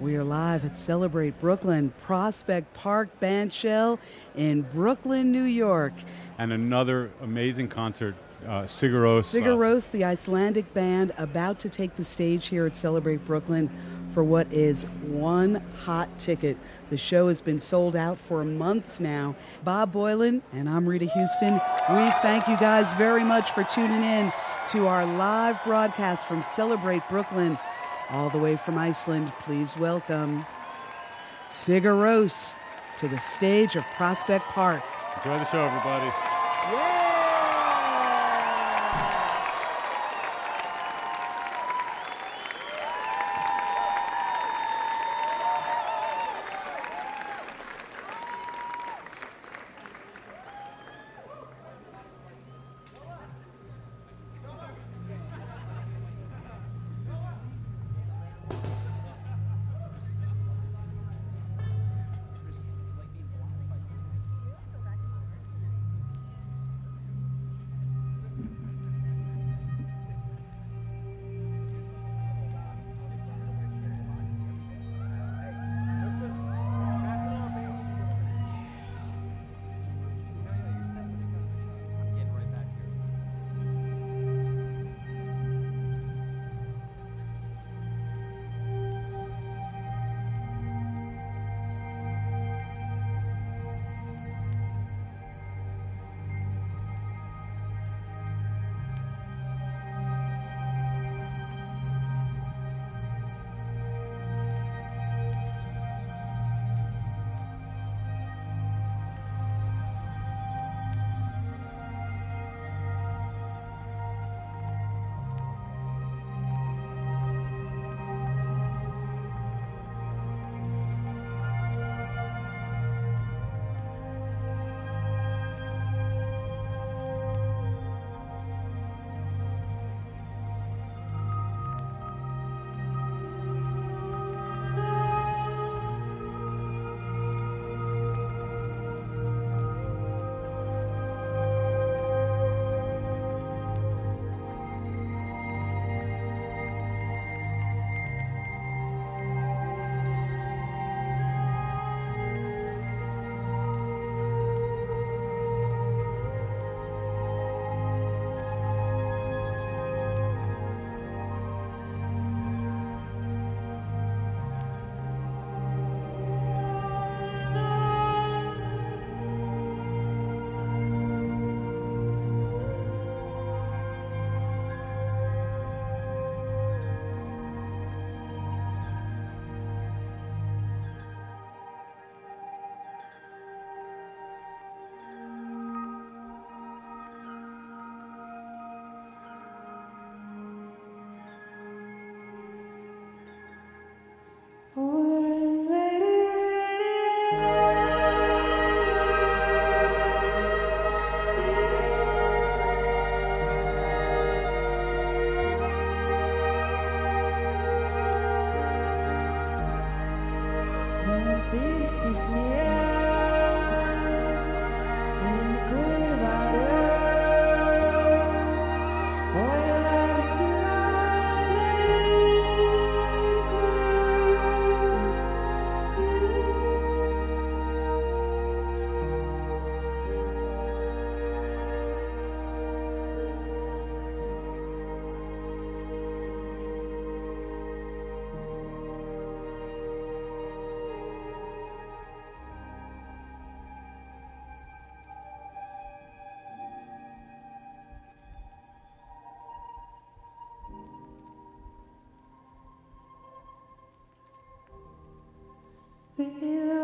We are live at Celebrate Brooklyn Prospect Park Bandshell in Brooklyn, New York. And another amazing concert, uh, Sigur Rós. Sigur Rós, the Icelandic band, about to take the stage here at Celebrate Brooklyn for what is one hot ticket. The show has been sold out for months now. Bob Boylan and I'm Rita Houston. We thank you guys very much for tuning in to our live broadcast from Celebrate Brooklyn. All the way from Iceland, please welcome Sigur Rós to the stage of Prospect Park. Enjoy the show, everybody. Thank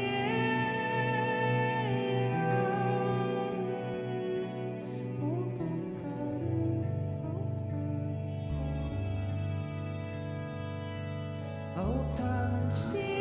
see.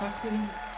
Danke.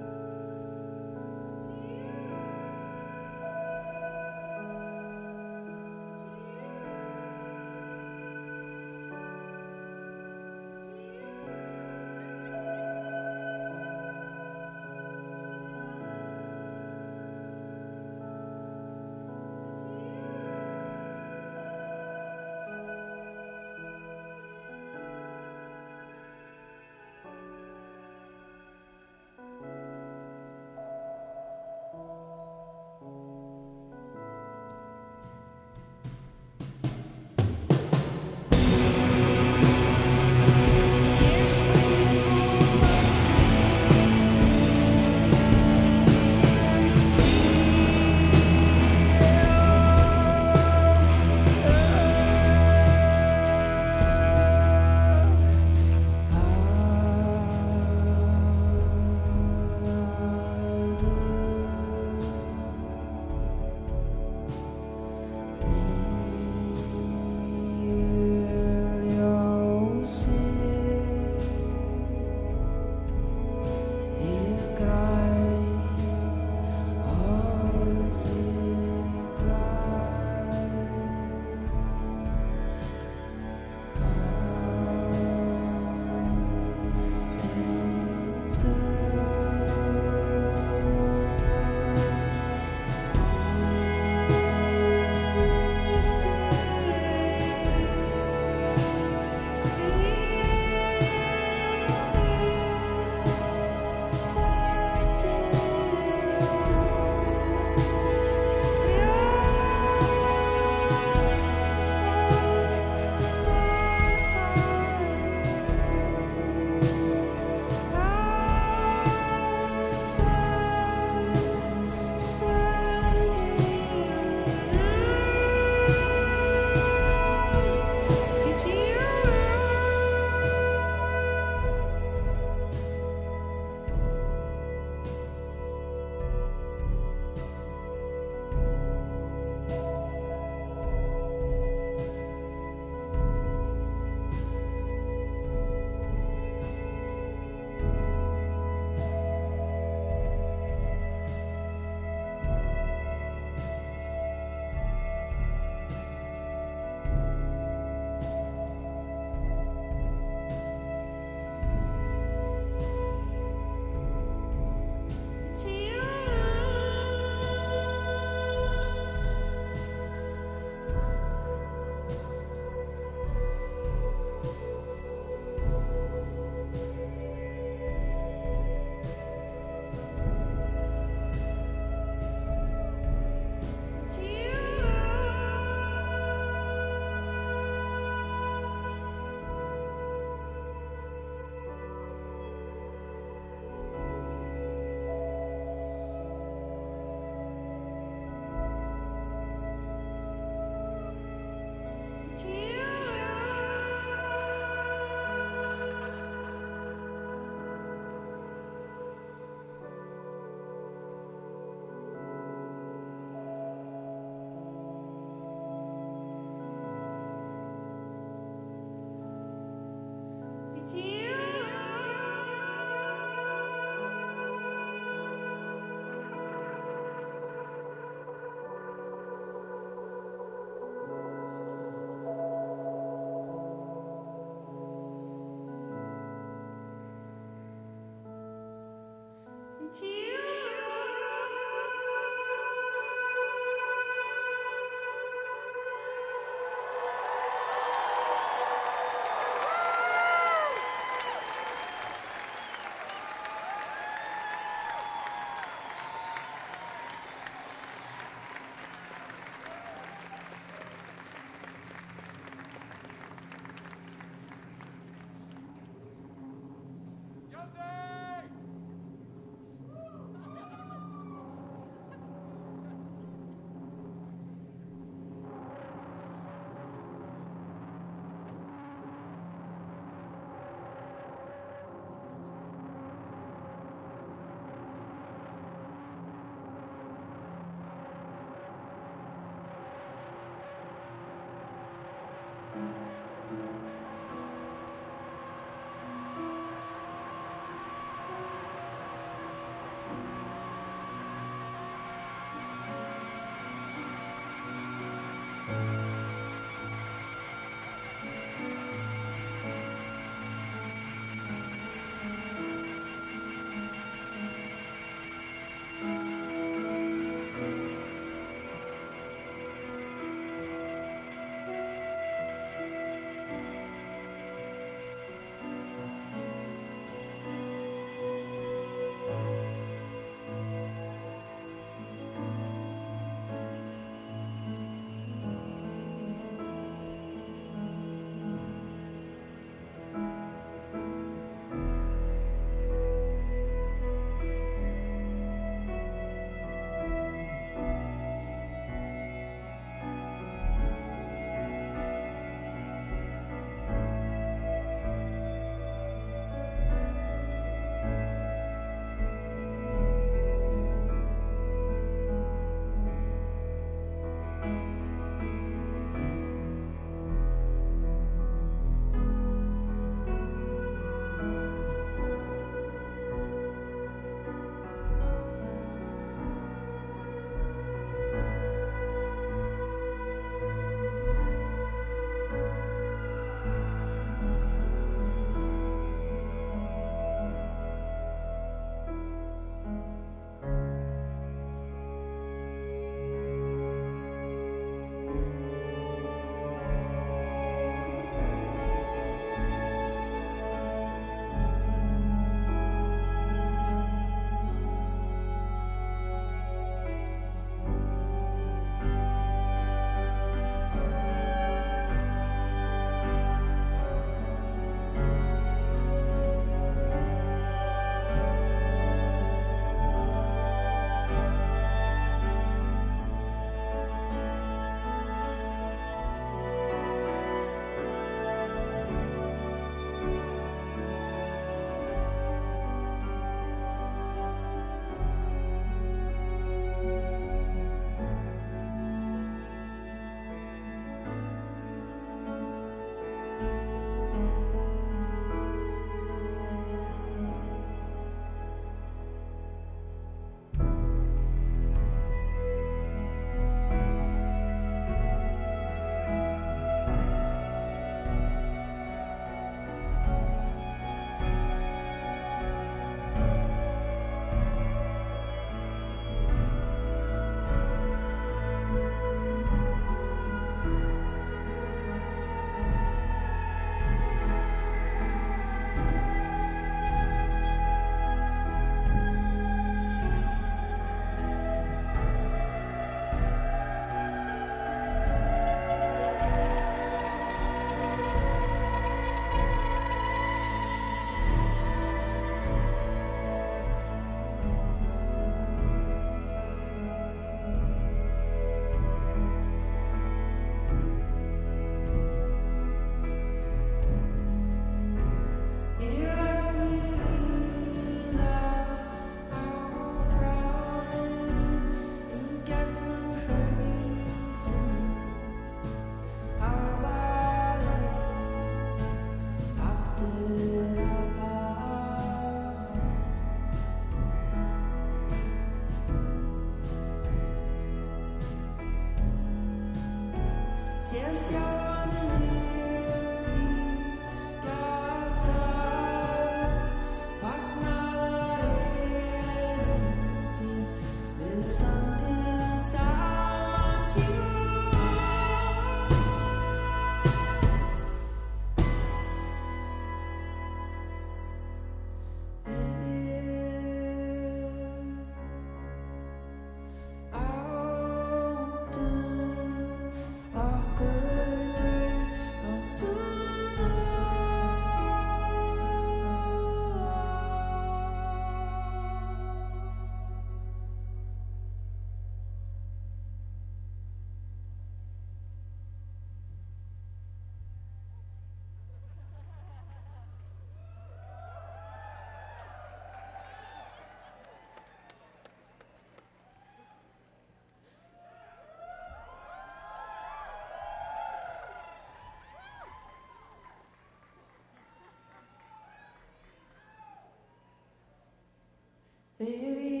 För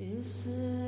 Is it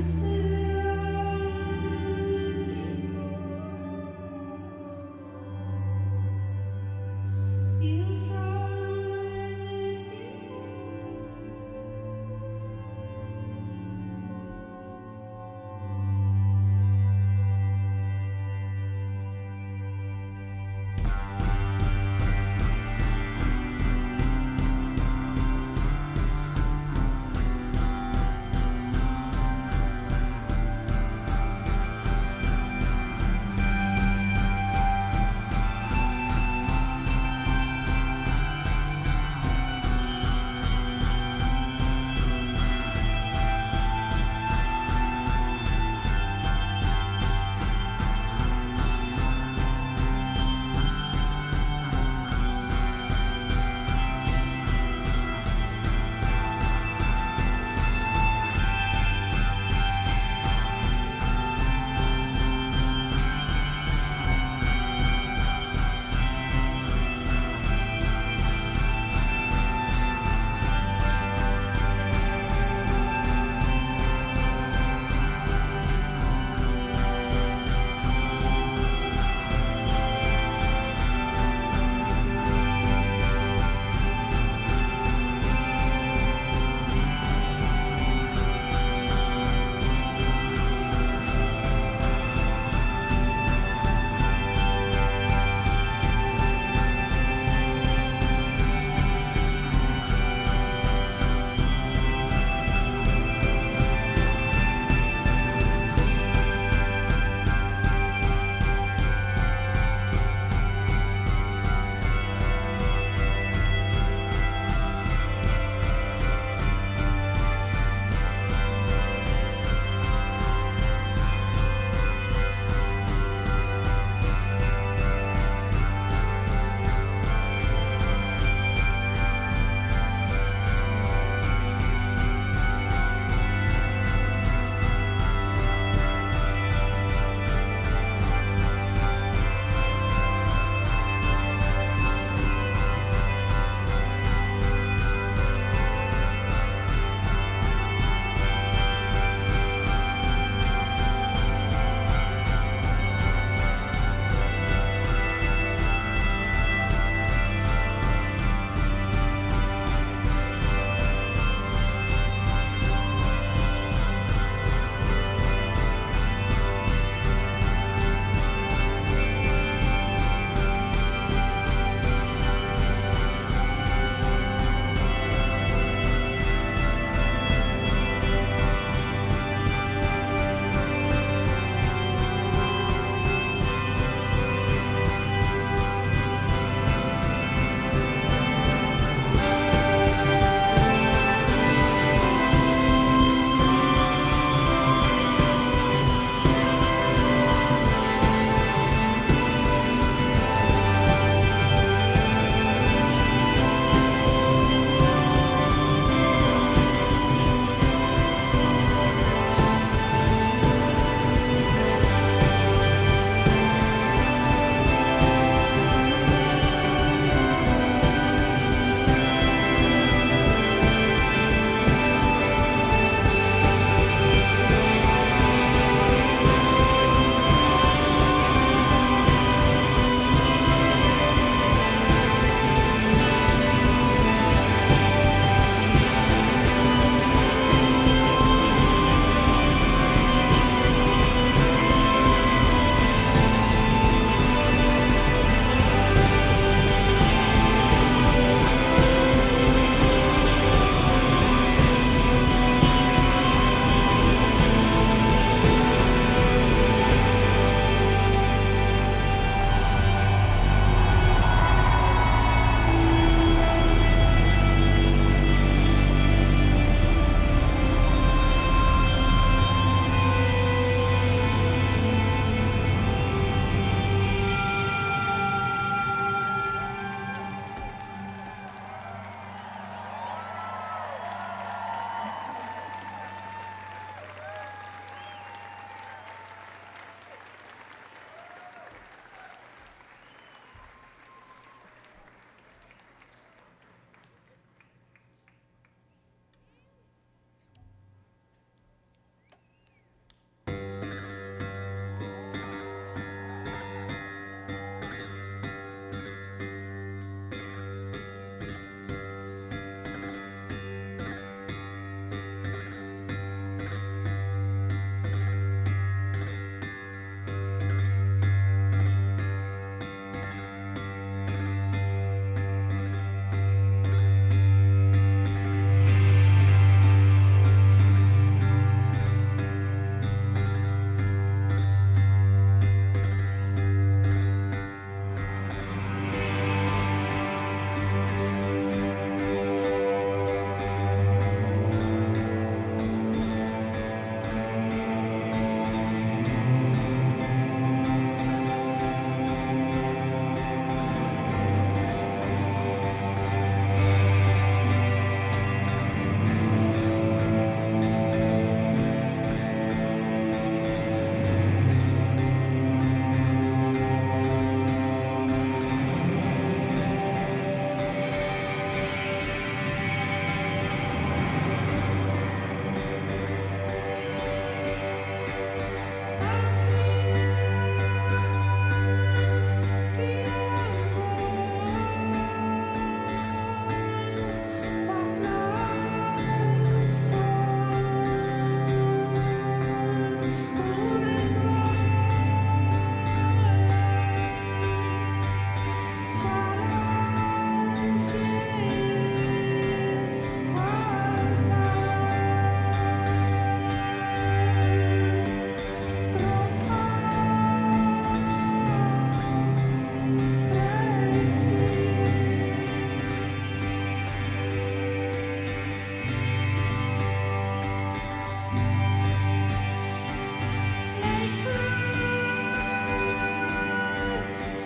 you say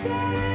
shame.